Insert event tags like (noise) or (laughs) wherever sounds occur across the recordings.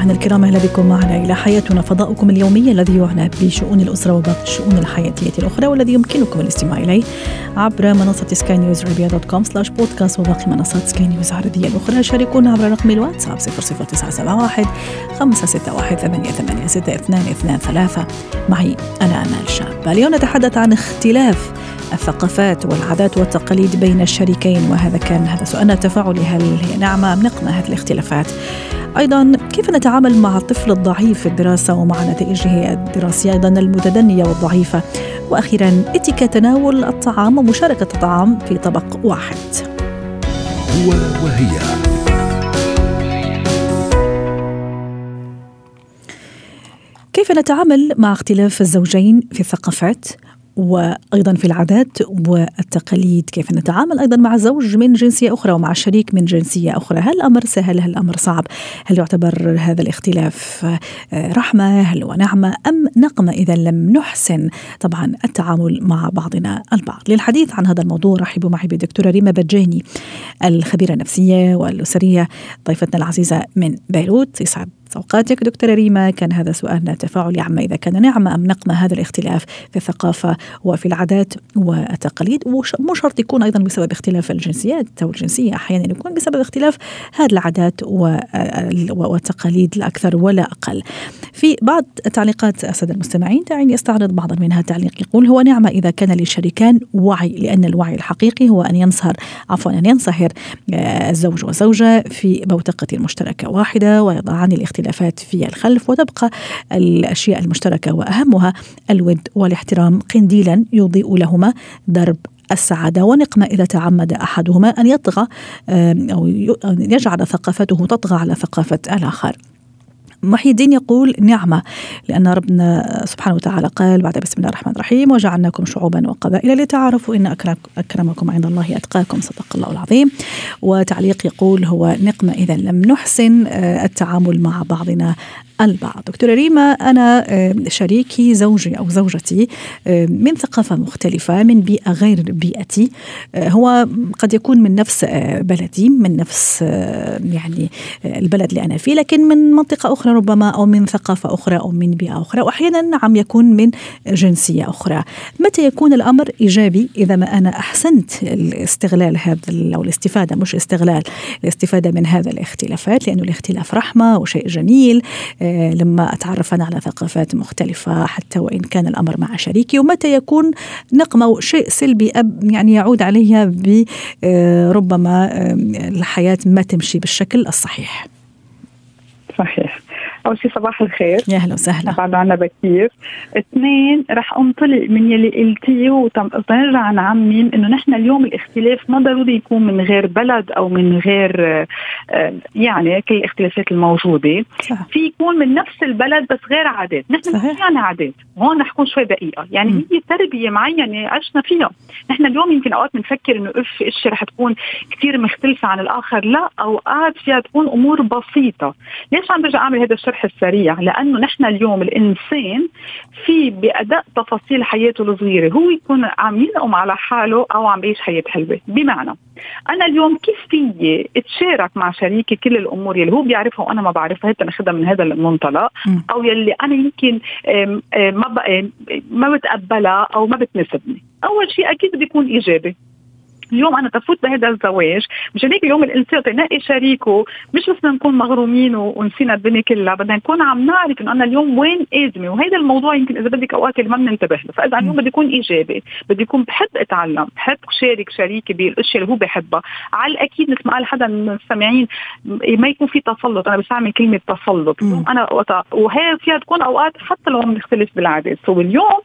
مستمعينا الكرام أهلا بكم معنا إلى حياتنا فضاؤكم اليومي الذي يعنى بشؤون الأسرة وباقي الشؤون الحياتية الأخرى والذي يمكنكم الاستماع إليه عبر منصة سكاي نيوز عربيه dot com slash podcast وباقي منصات سكاي نيوز العربية الأخرى. شاركونا عبر رقم الواتساب 00971 561 886223 معي أنا آمال شاب. اليوم نتحدث عن اختلاف الثقافات والعادات والتقاليد بين الشريكين وهذا كان هذا سؤالنا التفاعلي هل هي نعمة أم نقمة هذه الاختلافات؟ أيضا كيف نتعامل مع الطفل الضعيف في الدراسة ومع نتائجه الدراسية أيضا المتدنية والضعيفة؟ وأخيرا اتيكا تناول الطعام ومشاركة الطعام في طبق واحد. هو وهي. كيف نتعامل مع اختلاف الزوجين في الثقافات؟ وأيضا في العادات والتقاليد كيف نتعامل أيضا مع زوج من جنسية أخرى ومع شريك من جنسية أخرى. هل الأمر سهل؟ هل الأمر صعب؟ هل يعتبر هذا الاختلاف رحمة؟ هل هو نعمة؟ أم نقمة؟ اذا لم نحسن طبعا التعامل مع بعضنا البعض. للحديث عن هذا الموضوع رحبوا معي بالدكتورة ريما بجاني الخبيرة النفسية والأسرية ضيفتنا العزيزة من بيروت. يسعد أوقاتك. دكتورة ريما كان هذا سؤالنا تفاعلي عما إذا كان نعمه أم نقمة هذا الاختلاف في الثقافة وفي العادات والتقاليد. ومو شرط يكون أيضا بسبب اختلاف الجنسيات أو الجنسية أحيانا يكون بسبب اختلاف هذه العادات والتقاليد لا أكثر ولا أقل. في بعض تعليقات الساده المستمعين دعيني أستعرض بعضا منها. تعليق يقول هو نعمه إذا كان للشريكان وعي لأن الوعي الحقيقي هو أن ينصهر عفوا أن ينصهر الزوج والزوجه في بوتقة مشتركة واحدة ويضعان الاختلاف الاختلافات في الخلف وتبقى الأشياء المشتركة وأهمها الود والاحترام. قنديلا يضيء لهما درب السعادة ونقمة إذا تعمد أحدهما أن يطغى أو يجعل ثقافته تطغى على ثقافة الآخر. محي الدين يقول نعمة لأن ربنا سبحانه وتعالى قال بعد بسم الله الرحمن الرحيم وجعلناكم شعوبا وقبائل لتعارفوا إن أكرمكم عند الله أتقاكم صدق الله العظيم. وتعليق يقول هو نقمة إذا لم نحسن التعامل مع بعضنا البعض. دكتورة ريما أنا شريكي زوجي أو زوجتي من ثقافة مختلفة من بيئة غير بيئتي هو قد يكون من نفس بلدي من نفس يعني البلد اللي أنا فيه لكن من منطقة أخرى. ربما أو من ثقافة أخرى أو من بيئة أخرى وأحيانا نعم يكون من جنسية أخرى. متى يكون الأمر إيجابي إذا ما أنا أحسنت الاستغلال هذا أو الاستفادة مش استغلال الاستفادة من هذا الاختلافات؟ لأنه الاختلاف رحمة وشيء جميل لما أتعرف أنا على ثقافات مختلفة حتى وإن كان الأمر مع شريكي. ومتى يكون نقمة شيء سلبي أب يعني يعود عليها بربما الحياة ما تمشي بالشكل الصحيح. صحيح. أول شيء صباح الخير. يا أهلا وسهلا. بعد عنا بكير. اثنين رح انطلق من يلي قلتيه وترجع نعمم إنه نحن اليوم الاختلاف ما ضروري يكون من غير بلد أو من غير يعني كل الاختلافات الموجودة. صح. في يكون من نفس البلد بس غير عادات. نحن صحيح. يعني عادات. هون رح نكون شوي دقيقة. يعني م. هي تربية معينة عشنا فيها. نحن اليوم يمكن أوقات بنفكر إنه اف اشياء رح تكون كثير مختلفة عن الآخر. لا أوقات فيها تكون أمور بسيطة. ليش عم برجع أعمل هذا الشرح السريع لأنه نحن اليوم الإنسان في بأداء تفاصيل حياته الصغيرة هو يكون عم ينقم على حاله أو عم بيعيش حياة حلوة. بمعنى أنا اليوم كيف فيي أتشارك مع شريكي كل الأمور يلي هو بيعرفها وأنا ما بعرفها؟ هيك ناخذها من هذا المنطلق. أو يلي أنا يمكن ما ما بتقبلها أو ما بتناسبني. أول شيء أكيد بده يكون إيجابي. اليوم أنا تفوت بهذا الزواج. مشان هيك اليوم الانسان تنقي شريكه. مش بس نكون مغرومين ونسينا الدنيا كلها بدنا نكون عم نعرف إنه أنا اليوم وين ازمه وهذا الموضوع يمكن إذا بدك أوقات اللي ما بننتبه له. فأذا اليوم بدي يكون إيجابي. بدي يكون بحب أتعلم بحب شارك شريكي بالأشياء اللي هو بحبها. على الأكيد مثل ما قال حدا من المستمعين ما يكون في تسلط. أنا بستعمل كلمة تسلط. أنا وقتها وهي فيها تكون أوقات حتى لو بنختلف بالعادات. سو اليوم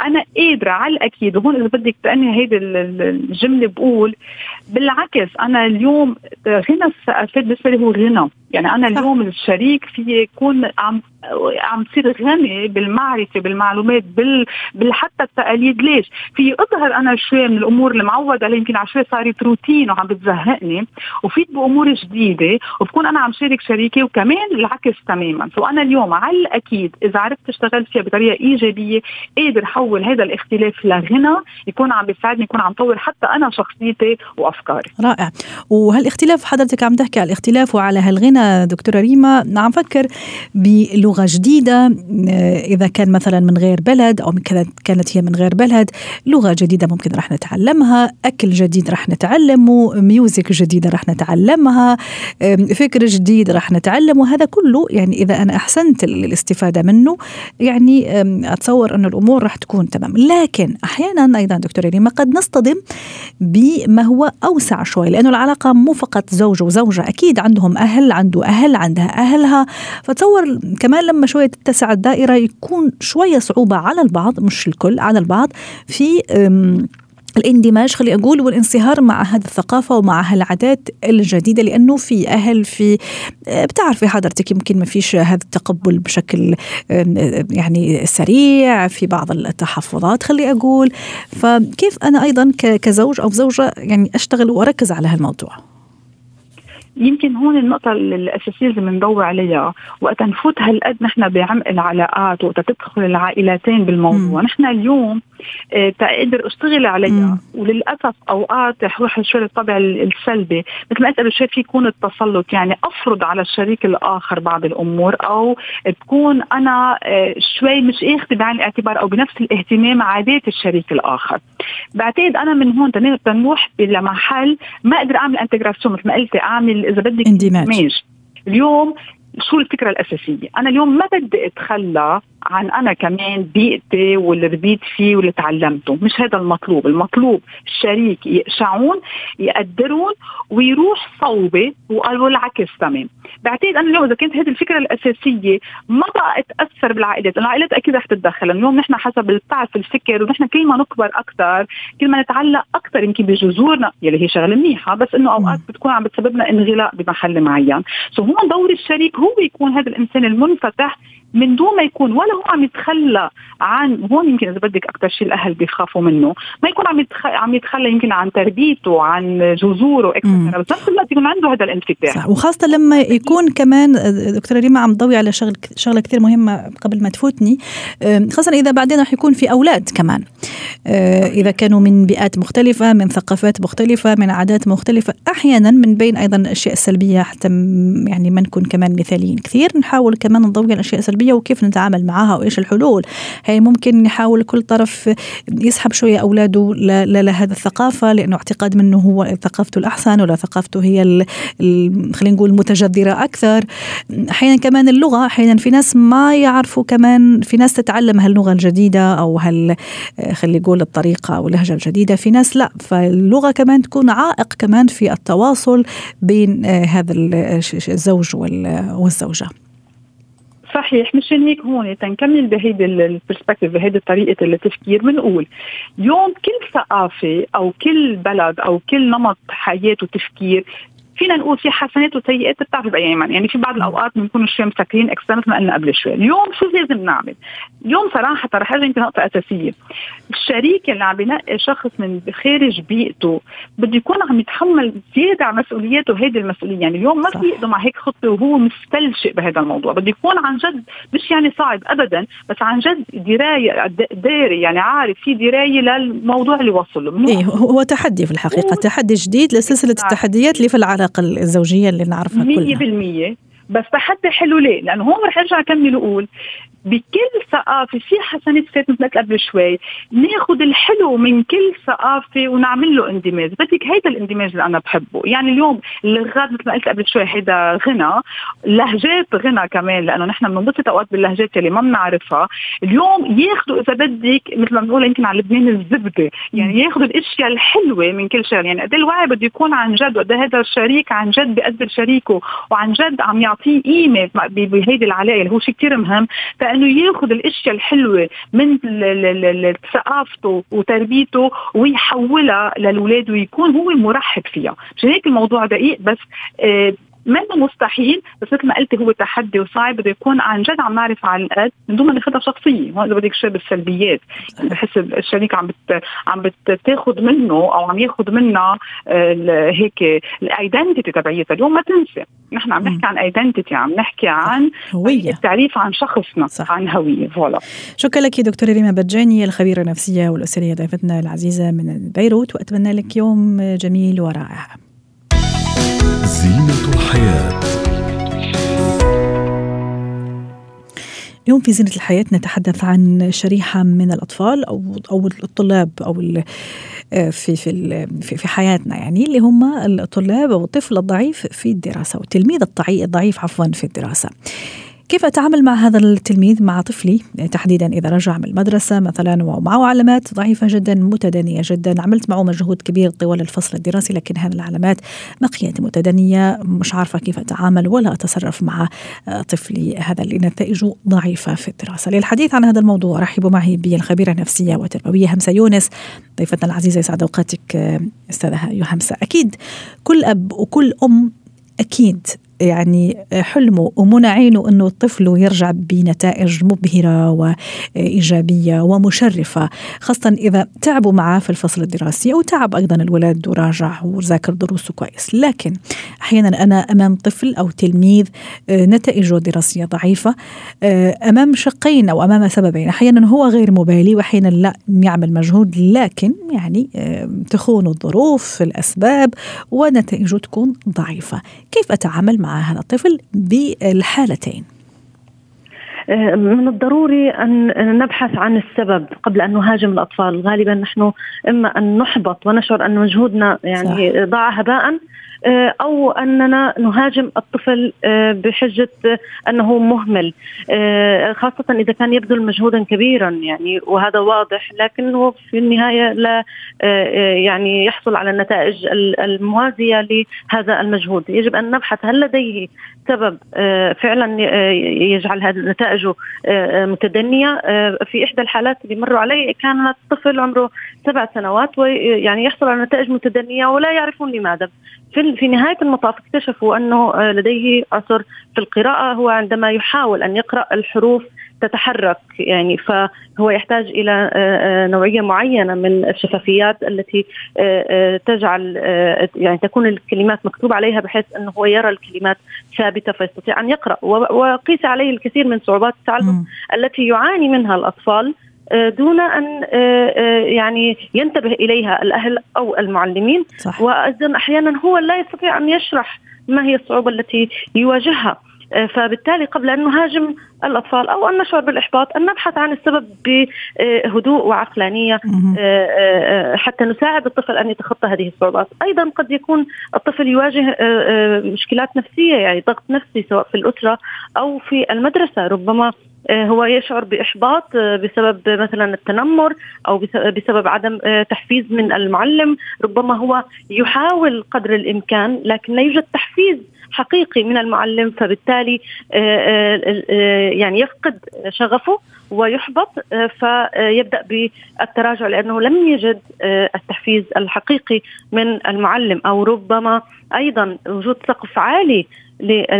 أنا قادرة على الأكيد وهون إذا بدك تاني هيدي الجملة بقول بالعكس أنا اليوم غنى الثقافات بالنسبة لي هو غنى. يعني أنا اليوم الشريك في يكون عم عم تصير غني بالمعرفة بالمعلومات بال, بال حتى التقاليد. ليش؟ في أظهر أنا شوي من الأمور اللي معود عليها يمكن عشان صارت روتين وعم بتزهقني وفيت بأمور جديدة وبكون أنا عم شارك شريكي وكمان العكس تماما. سو أنا اليوم على الأكيد إذا عرفت اشتغل فيها بطريقة إيجابية قادر حول هذا الاختلاف لغنى يكون عم بيساعدني يكون عم طور حتى أنا شخصيتي وأفكاري. رائع. وهالإختلاف حضرتك عم تحكي على الاختلاف وعلى هالغنى دكتورة ريما عم فكر بلغة جديدة إذا كان مثلا من غير بلد أو كانت هي من غير بلد لغة جديدة ممكن رح نتعلمها أكل جديد رح نتعلمه ميوزك جديدة رح نتعلمها فكر جديد رح نتعلمه هذا كله يعني إذا أنا أحسنت الاستفادة منه يعني أتصور أن الأمور رح تكون تمام. لكن أحيانا أيضا دكتورة ريما قد نصطدم بما هو أوسع شوي لأنه العلاقة مو فقط زوج وزوجة أكيد عندهم أهل عنده أهل عندها أهلها. فتصور كمان لما شوية تتسع الدائرة يكون شوية صعوبة على البعض مش الكل على البعض في الاندماج خلي أقول والانصهار مع هذه الثقافة ومع هالعادات الجديدة لأنه في أهل في بتعرفي حضرتك يمكن ما فيش هذا التقبل بشكل يعني سريع في بعض التحفظات خلي أقول. فكيف أنا أيضا كزوج أو زوجة يعني أشتغل وأركز على هالموضوع؟ يمكن هون النقطة الأساسية اللي بندور عليها. وقت نفوت هالقد نحن بعمق العلاقات وقت تدخل العائلتين بالموضوع، نحن اليوم تقدر اشتغل عليها. وللأسف أوقات رح روح شوي الطابع السلبي. مثل ما قلت قبل شوي في يكون التسلط يعني أفرض على الشريك الآخر بعض الأمور أو تكون أنا آه، شوي مش اخذ بعين الاعتبار أو بنفس الاهتمام عادات الشريك الآخر. بعتقد أنا من هون تنروح لمحل ما أقدر أعمل انتجراسيون. مثل ما قلت أعمل إذا بدك إندماج. اليوم شو الفكرة الأساسية؟ أنا اليوم ما بدي أتخلى عن أنا كمان بيئتي واللي ربيت فيه واللي تعلمته. مش هذا المطلوب. المطلوب الشريك يقشعون يقدرون ويروح صوبة والعكس تمام. بعتقد أنا اليوم إذا كانت هذه الفكرة الأساسية ما بقى تأثر بالعائلات العائلات أكيد رح تتدخل. اليوم نحن حسب التعرف الفكر ونحن كل ما نكبر أكثر كل ما نتعلق أكثر يمكن بجذورنا. يلي هي شغلة منيحة بس إنه أوقات بتكون عم بتسبب لنا انغلاق بمحل معين. سو هون دور الشريك هو يكون هذا الإنسان المنفتح من دون ما يكون ولا هو عم يتخلى عن هون يمكن إذا بدك أكثر شيء الأهل بيخافوا منه ما يكون عم يتخ... عم يتخلى يمكن عن تربيته عن جذوره أكثر بس نفس الوقت يكون عنده هذا الانفتاح. صح. وخاصة لما يكون كمان دكتورة ريما عم تضوي على شغل شغلة كثير مهمة قبل ما تفوتني. خاصة إذا بعدين رح يكون في أولاد كمان. إذا كانوا من بيئات مختلفة من ثقافات مختلفة من عادات مختلفة. أحيانا من بين أيضا الاشياء السلبيه حتى يعني ما نكون كمان مثاليين كثير نحاول كمان نضوي على الاشياء السلبيه السلبيه وكيف نتعامل معها وإيش الحلول. هي ممكن نحاول كل طرف يسحب شوية أولاده لهذا الثقافة لأنه اعتقاد منه هو ثقافته الأحسن ولا ثقافته هي خلينا نقول متجذرة أكثر. أحيانا كمان اللغة أحيانا في ناس ما يعرفوا كمان في ناس تتعلم هاللغة الجديدة أو هال خلينا نقول الطريقة أو اللهجة الجديدة في ناس لا. فاللغة كمان تكون عائق كمان في التواصل بين هذا الزوج والزوجة. صحيح مشان هيك هون تنكمل بهيدي البرسبكتيف بهيدي طريقة التفكير بنقول يوم كل ثقافة أو كل بلد أو كل نمط حياه وتفكير فينا نقول في حسنات وسيئات بتعرف بايام يعني في بعض الأوقات بنكون شوي مسكرين أكثر مثل ما قلنا قبل شوي، اليوم شو لازم نعمل؟ اليوم صراحة رح ارجع يمكن نقطة أساسية، الشريك اللي عم ينقي شخص من خارج بيئته بده يكون عم يتحمل زيادة على مسؤولياته هيدي المسؤولية، يعني اليوم ما في يقدم على هيك خطة وهو مستلجئ بهذا الموضوع، بده يكون عن جد مش يعني صعب ابدا بس عن جد دراية داري يعني عارف في دراية للموضوع اللي وصل له إيه هو تحدي في الحقيقة تحدي جديد لسلسلة. التحديات اللي في العلاقه العلاقه الزوجية اللي نعرفها كلها 100% بس تحدي حلو ليه؟ لأنه هون رح أرجع أكمل وأقول بكل ثقافة في حسنات فات مثل قبل شوي ناخذ الحلو من كل ثقافة ونعمل له اندماج. بدك هيدا الاندماج اللي أنا بحبه. يعني اليوم اللغات مثل ما قلت قبل شوي هيدا غنى لهجات غنى كمان لأنه نحن بننبسط أوقات باللهجات اللي ما بنعرفها. اليوم ياخذوا إذا بدك مثل ما بنقول يمكن على لبنان الزبدة يعني ياخذوا الأشياء الحلوة من كل شغله يعني قد الوعي بده يكون عن جد وقد هذا الشريك عن جد بيقدر شريكه وعن جد عم يعطيه قيمة بهيدي العلاقة اللي هو شيء كثير مهم. فانه ياخذ الأشياء الحلوة من ثقافته وتربيته ويحولها للاولاد ويكون هو مرحب فيها. مشان هيك الموضوع دقيق بس آه منه مستحيل بس مثل ما قلتي هو تحدي وصعب بده يكون عن جد عم نعرف عن القد من دون ما ناخذها شخصية. هون إذا بدك شيء بالسلبيات يعني بحس الشريك عم بت عم بتاخذ منه أو عم ياخذ منها هيك ال identity تبعيتها. اليوم ما تنسى نحن عم نحكي عن identity عم نحكي عن هوية. التعريف عن شخصنا صح. عن هوية. voilà. شكرا لك دكتورة ريما بجاني الخبيرة النفسية والأسرية ضيفتنا العزيزة من بيروت وأتمنى لك يوم جميل ورائع. زينة الحياة اليوم في زينة الحياة نتحدث عن شريحة من الأطفال أو أو الطلاب أو في في في حياتنا يعني اللي هم الطلاب أو الطفل الضعيف في الدراسة والتلميذ الضعيف عفوا في الدراسة. كيف أتعامل مع هذا التلميذ مع طفلي؟ تحديدا إذا رجع من المدرسة مثلا ومعه علامات ضعيفة جدا متدنية جدا عملت معه مجهود كبير طوال الفصل الدراسي لكن هذه العلامات بقيت متدنية مش عارفة كيف أتعامل ولا أتصرف مع طفلي. هذا اللي نتائجه ضعيفة في الدراسة. للحديث عن هذا الموضوع رحبوا معي بالخبيرة النفسية والتربوية همسة يونس ضيفتنا العزيزة يسعد أوقاتك أستاذة همسة أكيد كل أب وكل أم أكيد يعني حلمه ومنى عينه إنه الطفل يرجع بنتائج مبهرة وإيجابية ومشرفة خاصة إذا تعبوا معه في الفصل الدراسي أو تعب أيضا الولد وراجع وذاكر دروسه كويس. لكن أحيانا أنا أمام طفل أو تلميذ نتائجه الدراسيه ضعيفة أمام شقين أو أمام سببين. أحيانا هو غير مبالي واحيانا لا يعمل مجهود لكن يعني تخون الظروف الأسباب ونتائجه تكون ضعيفة. كيف أتعامل مع مع هذا الطفل بالحالتين. آه، من الضروري أن نبحث عن السبب قبل أن نهاجم الأطفال، غالبا نحن إما أن نحبط ونشعر أن مجهودنا يعني ضاع هباء أو أننا نهاجم الطفل آه، بحجة أنه مهمل. آه، خاصة إذا كان يبذل مجهودا كبيرا يعني وهذا واضح لكنه في النهاية لا يعني يحصل على النتائج الموازية لهذا المجهود. يجب أن نبحث هل لديه سبب فعلا يجعل هذه نتائجه متدنية. في إحدى الحالات اللي مروا علي كان الطفل عمره سبع سنوات ويعني يحصل على نتائج متدنية ولا يعرفون لماذا. في في نهاية المطاف اكتشفوا أنه آه، لديه عسر في القراءة. هو عندما يحاول أن يقرأ الحروف تتحرك يعني فهو يحتاج إلى آه، آه، نوعية معينة من الشفافيات التي تجعل يعني تكون الكلمات مكتوب عليها بحيث أنه هو يرى الكلمات ثابتة فيستطيع أن يقرأ. وقيس عليه الكثير من صعوبات التعلم التي يعاني منها الأطفال. دون أن آه، آه، يعني ينتبه إليها الأهل أو المعلمين. صح. وأيضا أحيانا هو لا يستطيع أن يشرح ما هي الصعوبة التي يواجهها. آه، فبالتالي قبل أن نهاجم الأطفال أو أن نشعر بالإحباط أن نبحث عن السبب بهدوء وعقلانية حتى نساعد الطفل أن يتخطى هذه الصعوبات، أيضا قد يكون الطفل يواجه مشكلات نفسية يعني ضغط نفسي سواء في الأسرة أو في المدرسة، ربما آه، هو يشعر بإحباط آه، بسبب مثلا التنمر أو بسبب عدم آه، تحفيز من المعلم. ربما هو يحاول قدر الإمكان لكن لا يوجد تحفيز حقيقي من المعلم فبالتالي يعني يفقد شغفه ويحبط فيبدأ بالتراجع لأنه لم يجد التحفيز الحقيقي من المعلم. أو ربما أيضا وجود سقف عالي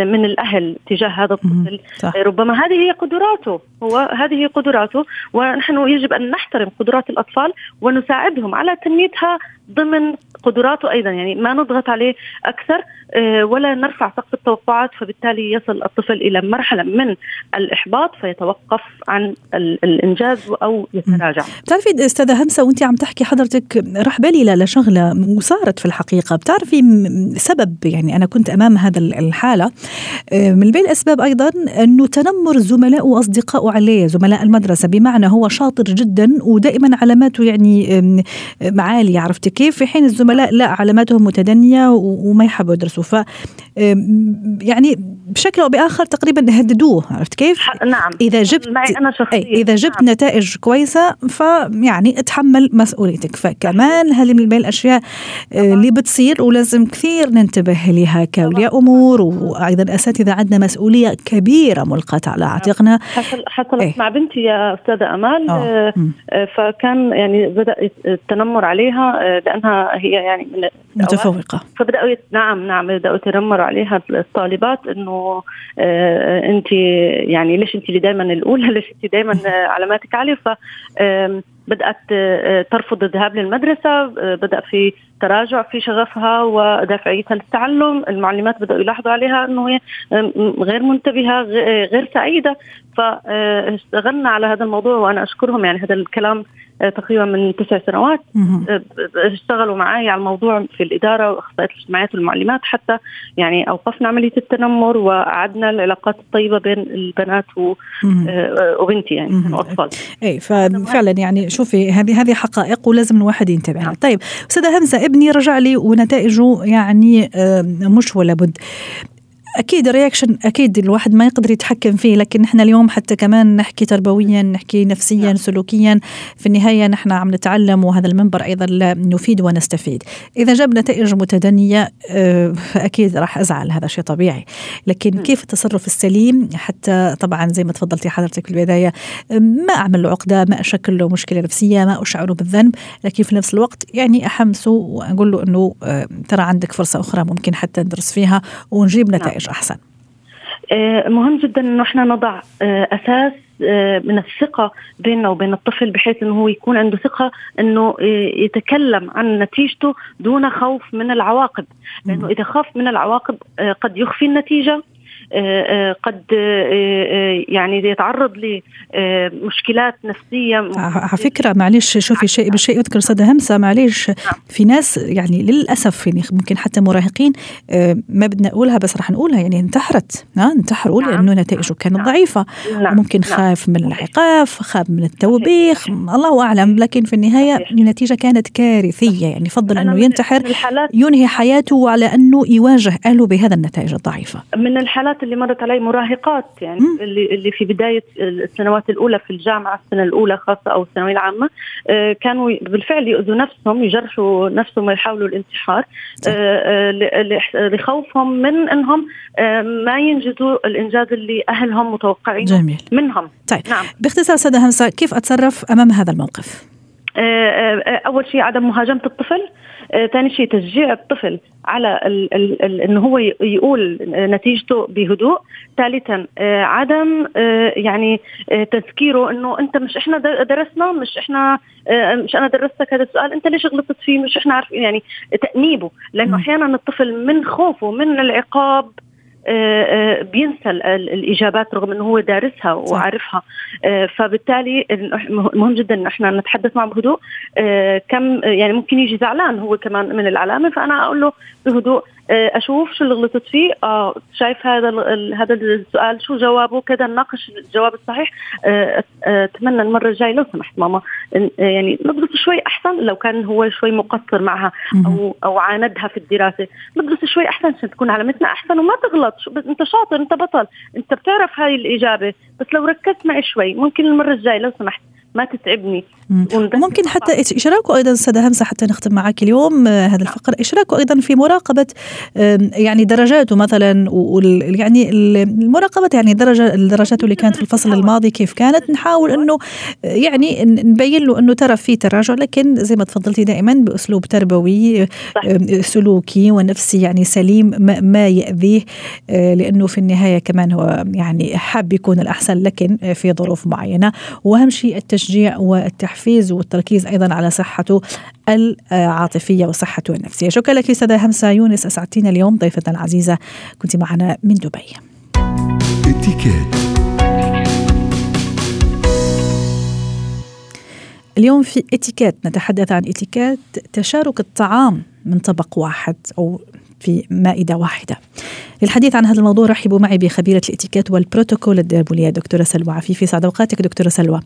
من الأهل تجاه هذا الطفل. صح. ربما هذه هي قدراته. هو هذه هي قدراته. ونحن يجب أن نحترم قدرات الأطفال ونساعدهم على تنميتها ضمن قدراته أيضا. يعني ما نضغط عليه أكثر آه، ولا نرفع سقف التوقعات فبالتالي يصل الطفل إلى مرحلة من الإحباط فيتوقف عن الإنجاز أو يتراجع. بتعرفي أستاذة همسة وانت عم تحكي حضرتك راح بالي لشغلة وصارت في الحقيقة. بتعرفي سبب يعني أنا كنت أمام هذا الحالة آه، من بين الأسباب أيضا أنه تنمر زملائه واصدقائه عليه زملاء المدرسة. بمعنى هو شاطر جدا ودائما علاماته يعني معاليه عرفتي كيف في حين الزملاء لا علاماتهم متدنية وما يحبوا يدرسوا ف يعني بشكل أو بآخر تقريبا هددوه عرفت كيف؟ نعم إذا جبت أنا أي إذا جبت نعم. نتائج كويسة فيعني اتحمل مسؤوليتك فكمان هذه من بين الأشياء آه، اللي بتصير ولازم كثير ننتبه لها كأولياء أمور وأيضا أساتذة عندنا مسؤولية كبيرة ملقاة على نعم. عاتقنا حصل حصلت إيه؟ مع بنتي يا أستاذة أمال آه. آه فكان يعني بدأ التنمر عليها لأنها هي يعني من متفوقة. فبداوا. نعم نعم بدأوا يتنمروا عليها الطالبات إنه آه انت يعني ليش انت اللي دائما الأولى؟ (laughs) ليش انت دائما علاماتك عالية؟ ف بدأت آه، ترفض الذهاب للمدرسة آه، بدأ في تراجع في شغفها ودافعيتها للتعلم. المعلمات بدأوا يلاحظوا عليها إنه هي غير منتبهة غير سعيدة. فاشتغلنا على هذا الموضوع وأنا أشكرهم. يعني هذا الكلام آه، تقريبا من تسع سنوات. آه، اشتغلوا معي على الموضوع في الإدارة واخصائيات الاجتماعيات والمعلمات حتى. يعني أوقفنا عملية التنمر وأعدنا العلاقات الطيبة بين البنات آه، وبنتي يعني الاطفال اي ففعلا يعني شوفي هذه هذه حقائق ولازم الواحد ينتبه لها. طيب أستاذة همزة ابني رجع لي ونتائجه يعني مش ولا بد أكيد الرياكشن أكيد الواحد ما يقدر يتحكم فيه لكن نحن اليوم حتى كمان نحكي تربويا نحكي نفسيا نعم. سلوكيا في النهاية نحن عم نتعلم وهذا المنبر أيضا نفيد ونستفيد إذا جاب نتائج متدنية آه، أكيد راح أزعل هذا شيء طبيعي لكن م. كيف التصرف السليم حتى طبعا زي ما تفضلتي حضرتك في البداية ما أعمل له عقدة ما أشكل له مشكلة نفسية ما اشعره بالذنب لكن في نفس الوقت يعني أحمسه وأقول له إنه آه، ترى عندك فرصة أخرى ممكن حتى ندرس فيها ونجيب نتائج نعم. أحسن. آه، مهم جدا إنه إحنا نضع آه، أساس آه، من الثقة بيننا وبين الطفل بحيث إنه هو يكون عنده ثقة إنه يتكلم عن نتيجته دون خوف من العواقب. لأنه إذا خاف من العواقب قد يخفي النتيجة. قد آه، يعني يتعرض لمشكلات نفسية. على فكرة معلش شوفي شيء بالشيء يذكر صدى همسة معلش نعم. في ناس يعني للأسف يعني ممكن حتى مراهقين ما بدنا نقولها بس رح نقولها. يعني انتحرت انتحروا نعم. لأنه نتائجه كانت نعم. ضعيفة. نعم. ممكن نعم. خاف من العقاف خاف من التوبيخ. الله أعلم. لكن في النهاية النتيجة كانت كارثية. يعني فضل إنه ينتحر ينهي حياته على أنه يواجه أهله بهذا النتائج الضعيفة. من الحالات اللي مرت علي مراهقات يعني م. اللي اللي في بداية السنوات الأولى في الجامعة السنة الأولى خاصة أو الثانوية العامة آه، كانوا بالفعل يؤذوا نفسهم يجرحوا نفسهم ويحاولوا الانتحار آه، آه، لخوفهم من إنهم ما ينجزوا الإنجاز اللي أهلهم متوقعين جميل. منهم طيب نعم. باختصار سادة همسة كيف أتصرف أمام هذا الموقف؟ أول شيء عدم مهاجمة الطفل ثاني شيء تشجيع الطفل على ال ال ال انه هو يقول نتيجته بهدوء. ثالثا آه، عدم آه، يعني آه، تذكيره إنه أنت مش إحنا درسنا مش إحنا مش أنا درستك هذا السؤال أنت ليش غلطت فيه؟ مش إحنا عارفين يعني تأنيبه. لأنه أحيانا الطفل من خوفه من العقاب آه، آه، بينسى الإجابات رغم إنه هو دارسها وعارفها. آه، فبالتالي مهم جدا إن إحنا نتحدث معه بهدوء. كم يعني ممكن يجي زعلان هو كمان من العلامة فأنا أقول له بهدوء. آه، أشوف شو اللي غلطت فيه. آه شايف هذا هذا السؤال شو جوابه؟ كذا نناقش الجواب الصحيح. آه، آه، أتمنى المرة الجاية لو سمحت ماما يعني ندرس شوي أحسن لو كان هو شوي مقصر معها أو أو عاندها في الدراسة. ندرس شوي أحسن عشان تكون علامتنا أحسن وما تغلط. أنت شاطر أنت بطل. أنت بتعرف هاي الإجابة. بس لو ركزت معي شوي ممكن المرة الجاية لو سمحت ما تتعبني. ممكن حتى إشراكه أيضا استاذه همسة حتى نختم معك اليوم آه، هذا الفقر. إشراكه أيضا في مراقبة يعني درجاته مثلا يعني المراقبة يعني درجه الدرجات اللي كانت في الفصل الماضي كيف كانت. نحاول أنه آه، يعني نبين له أنه ترى في تراجع لكن زي ما تفضلتي دائما بأسلوب تربوي سلوكي ونفسي يعني سليم ما, ما يأذيه آه، لأنه في النهاية كمان هو يعني حاب يكون الأحسن لكن في ظروف معينة. وأهم شيء التشجيع والتحفيز. والتركيز أيضا على صحته العاطفية وصحته النفسية شكرا لك أستاذة همسة يونس أسعدتينا اليوم ضيفتنا العزيزة كنت معنا من دبي اليوم في اتيكيت نتحدث عن اتيكيت تشارك الطعام من طبق واحد أو في مائدة واحدة. للحديث عن هذا الموضوع رحبوا معي بخبيرة الاتيكيت والبروتوكول الدربولية دكتورة سلوى عفيفي سعد أوقاتك دكتورة سلوى.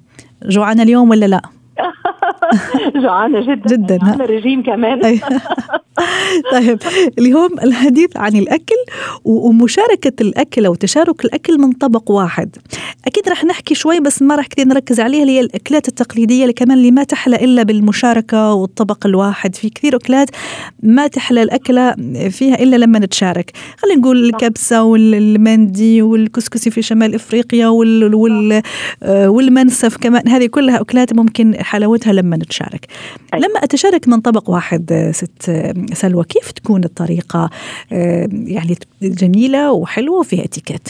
جوعانه اليوم ولا لا؟ (laughs) جوعانه جدا. جدا. على رجيم كمان. (laughs) طيب اليوم الحديث عن الأكل ومشاركة الأكل أو تشارك الأكل من طبق واحد. أكيد رح نحكي شوي بس ما رح كثير نركز عليها اللي هي الأكلات التقليدية اللي كمان اللي ما تحلى إلا بالمشاركة والطبق الواحد. في كثير أكلات ما تحلى الأكلة فيها إلا لما نتشارك. خلينا نقول الكبسة والمندي والكسكسي في شمال إفريقيا وال, وال آه، والمنسف كمان. هذه كلها أكلات ممكن حلاوتها لما لما نتشارك. لما أتشارك من طبق واحد ست سلوى كيف تكون الطريقة؟ يعني جميلة وحلوة وفيها إتيكيت؟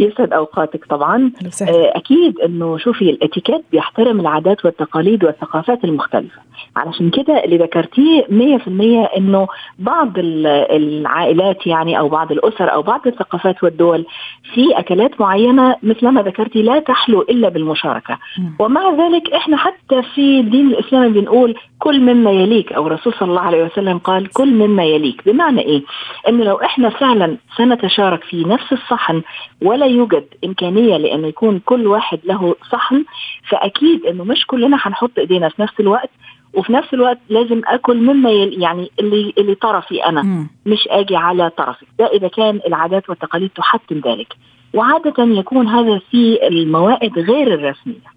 يسعد أوقاتك طبعا. آه، أكيد إنه شوفي الاتيكيت بيحترم العادات والتقاليد والثقافات المختلفة. علشان كده اللي ذكرتيه 100% إنه بعض العائلات يعني أو بعض الأسر أو بعض الثقافات والدول في أكلات معينة مثل ما ذكرتي لا تحلو إلا بالمشاركة. ومع ذلك إحنا حتى في الدين الإسلامي بنقول كل مما يليك أو الرسول صلى الله عليه وسلم قال كل مما يليك. بمعنى إيه؟ إنه لو إحنا فعلا سنتشارك في نفس الصحن ولا يوجد إمكانية لأنه يكون كل واحد له صحن فأكيد إنه مش كلنا هنحط إيدينا في نفس الوقت وفي نفس الوقت لازم آكل مما يعني اللي اللي طرفي أنا م. مش آجي على طرفك ده إذا كان العادات والتقاليد تحتم ذلك. وعادة يكون هذا في الموائد غير الرسمية.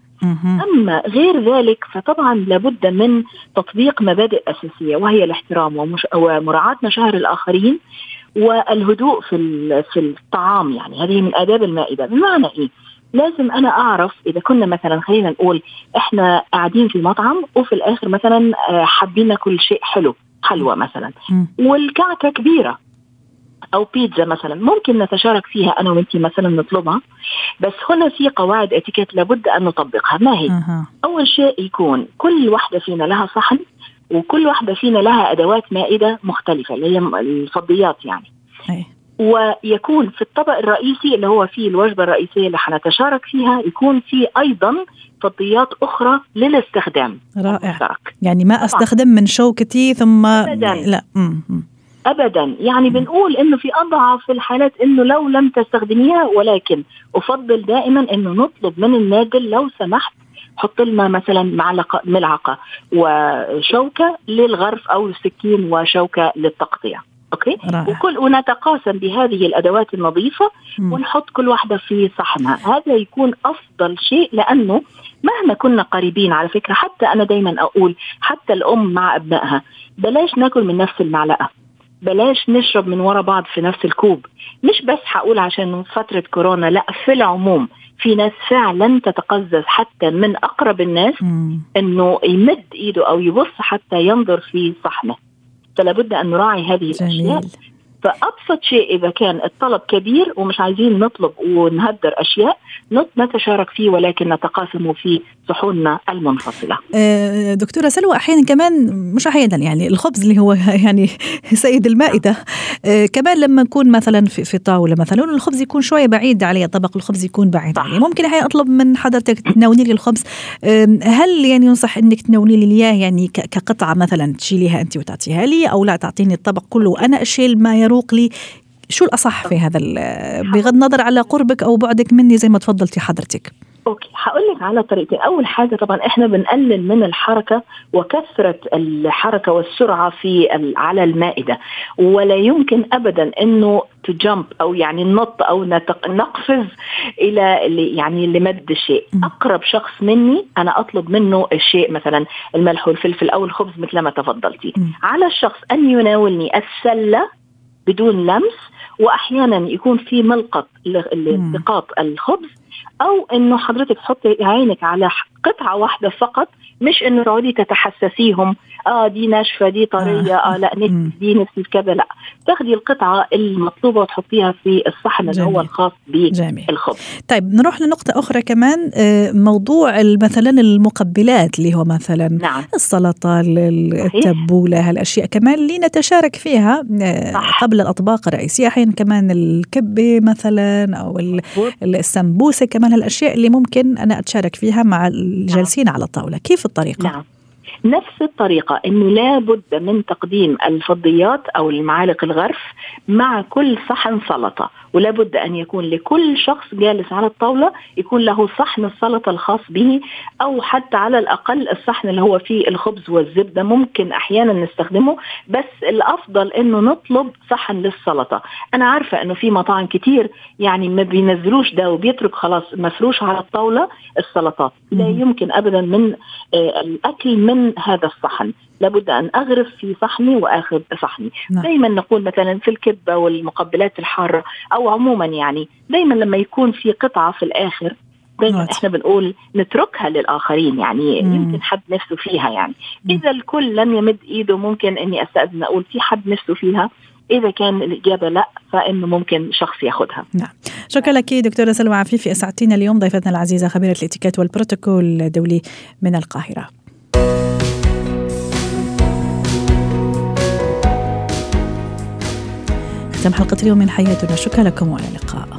أما غير ذلك فطبعا لابد من تطبيق مبادئ أساسية وهي الاحترام ومش ومراعاة مشاعر الآخرين. والهدوء في في الطعام يعني. هذه من آداب المائدة. بمعنى إيه؟ لازم أنا أعرف إذا كنا مثلا خلينا نقول إحنا قاعدين في مطعم وفي الآخر مثلا آه، حابين ناكل شيء حلو حلوة مثلا. والكعكة كبيرة. أو بيتزا مثلا. ممكن نتشارك فيها أنا وانت مثلا نطلبها. بس هنا في قواعد إتيكيت لابد أن نطبقها. ما هي؟ أه. أول شيء يكون كل واحدة فينا لها صحن. وكل واحدة فينا لها أدوات مائدة مختلفة اللي هي الفضيات يعني. أي. ويكون في الطبق الرئيسي اللي هو فيه الوجبة الرئيسية اللي حنتشارك فيها يكون في أيضا فضيات أخرى للاستخدام. رائع. المشترك. يعني ما أستخدم من شوكتي ثم أبداً. لا. م- ابدا. يعني بنقول إنه في أضعف الحالات إنه لو لم تستخدميها ولكن أفضل دائما إنه نطلب من النادل لو سمحت حط لنا مثلا معلقه ملعقة وشوكة للغرف أو سكين وشوكة للتقطيع okay؟ رائع. وكل ونتقاسم بهذه الأدوات النظيفة م. ونحط كل واحدة في صحنها. هذا يكون أفضل شيء لأنه مهما كنا قريبين على فكرة حتى أنا دايما أقول حتى الأم مع أبنائها بلاش ناكل من نفس المعلقة. بلاش نشرب من ورا بعض في نفس الكوب. مش بس هقول عشان فترة كورونا لا في العموم. في ناس فعلا تتقزز حتى من أقرب الناس. أنه يمد إيده أو يبص حتى ينظر في صحنه فلا بد أن نراعي هذه جميل. الأشياء فأبسط شيء إذا كان الطلب كبير ومش عايزين نطلب ونهدر أشياء نتشارك فيه ولكن نتقاسم في صحوننا المنفصلة. آه، دكتورة سلوى أحيانا كمان مش أحيانا يعني الخبز اللي هو (laughs) يعني سيد المائدة. آه، كمان لما نكون مثلا في, في طاوله مثلا الخبز يكون شوية بعيد علي طبق الخبز يكون بعيد علي. ممكن أحيانا أطلب من حضرتك تناولي لي الخبز. هل يعني ينصح إنك تناولي لي اياه يعني كقطعة مثلا تشيليها أنت وتعطيها لي أو لا تعطيني الطبق كله وأنا أشيل ما يروق لي؟ شو الأصح في هذا بغض النظر على قربك أو بعدك مني زي ما تفضلتي حضرتك. أوكي هقول لك على طريقتين. أول حاجة طبعا إحنا بنقلل من الحركة وكثرة الحركة والسرعة في على المائدة. ولا يمكن ابدا إنه تجمب أو يعني نط أو نقفز إلى يعني لمد الشيء. أقرب شخص مني أنا أطلب منه الشيء مثلا الملح والفلفل أو الخبز مثل ما تفضلتي. على الشخص أن يناولني السلة بدون لمس واحيانا يكون في ملقط لالتقاط الخبز أو إنه حضرتك تحطي عينك على قطعة واحدة فقط مش إنه تقعدي تتحسسيهم آه دي ناشفة دي طرية آه, آه لا (laughs) دي نفسي كذا لا. تاخدي القطعة المطلوبة وتحطيها في الصحن اللي هو الخاص بالخبز طيب نروح لنقطة أخرى كمان آه، موضوع مثلا المقبلات اللي هو مثلا نعم. السلطة التبولة هالأشياء كمان اللي نتشارك فيها آه، صح. قبل الأطباق الرئيسية أحيانا كمان الكبة مثلا أو السمبوسة كمان هالأشياء اللي ممكن أنا أتشارك فيها مع الجالسين نعم. على الطاولة كيف الطريقة نعم. نفس الطريقة أنه لابد من تقديم الفضيات أو المعالق الغرف مع كل صحن سلطة ولابد أن يكون لكل شخص جالس على الطاولة يكون له صحن السلطة الخاص به أو حتى على الأقل الصحن اللي هو فيه الخبز والزبدة ممكن أحيانا نستخدمه بس الأفضل أنه نطلب صحن للسلطة. أنا عارفة أنه في مطاعم كتير يعني ما بينزلوش ده وبيترك خلاص مفروش على الطاولة السلطات. لا يمكن أبدا من آه، الأكل من هذا الصحن. لابد أن أغرف في صحني وآخذ صحني نعم. دايما نقول مثلا في الكبة والمقبلات الحارة أو عموما يعني دايما لما يكون في قطعة في الآخر دائما إحنا بنقول نتركها للآخرين يعني مم. يمكن حد نفسه فيها يعني. مم. إذا الكل لم يمد إيده ممكن إني أستأذن أقول في حد نفسه فيها. إذا كان الإجابة لا فإنه ممكن شخص ياخذها نعم. شكرا لك دكتورة سلوى عفيفي. أسعدتينا اليوم ضيفتنا العزيزة خبيرة الإتيكيت والبروتوكول الدولي من القاهرة. ختم حلقة اليوم من حياتنا. شكرا لكم وإلى اللقاء.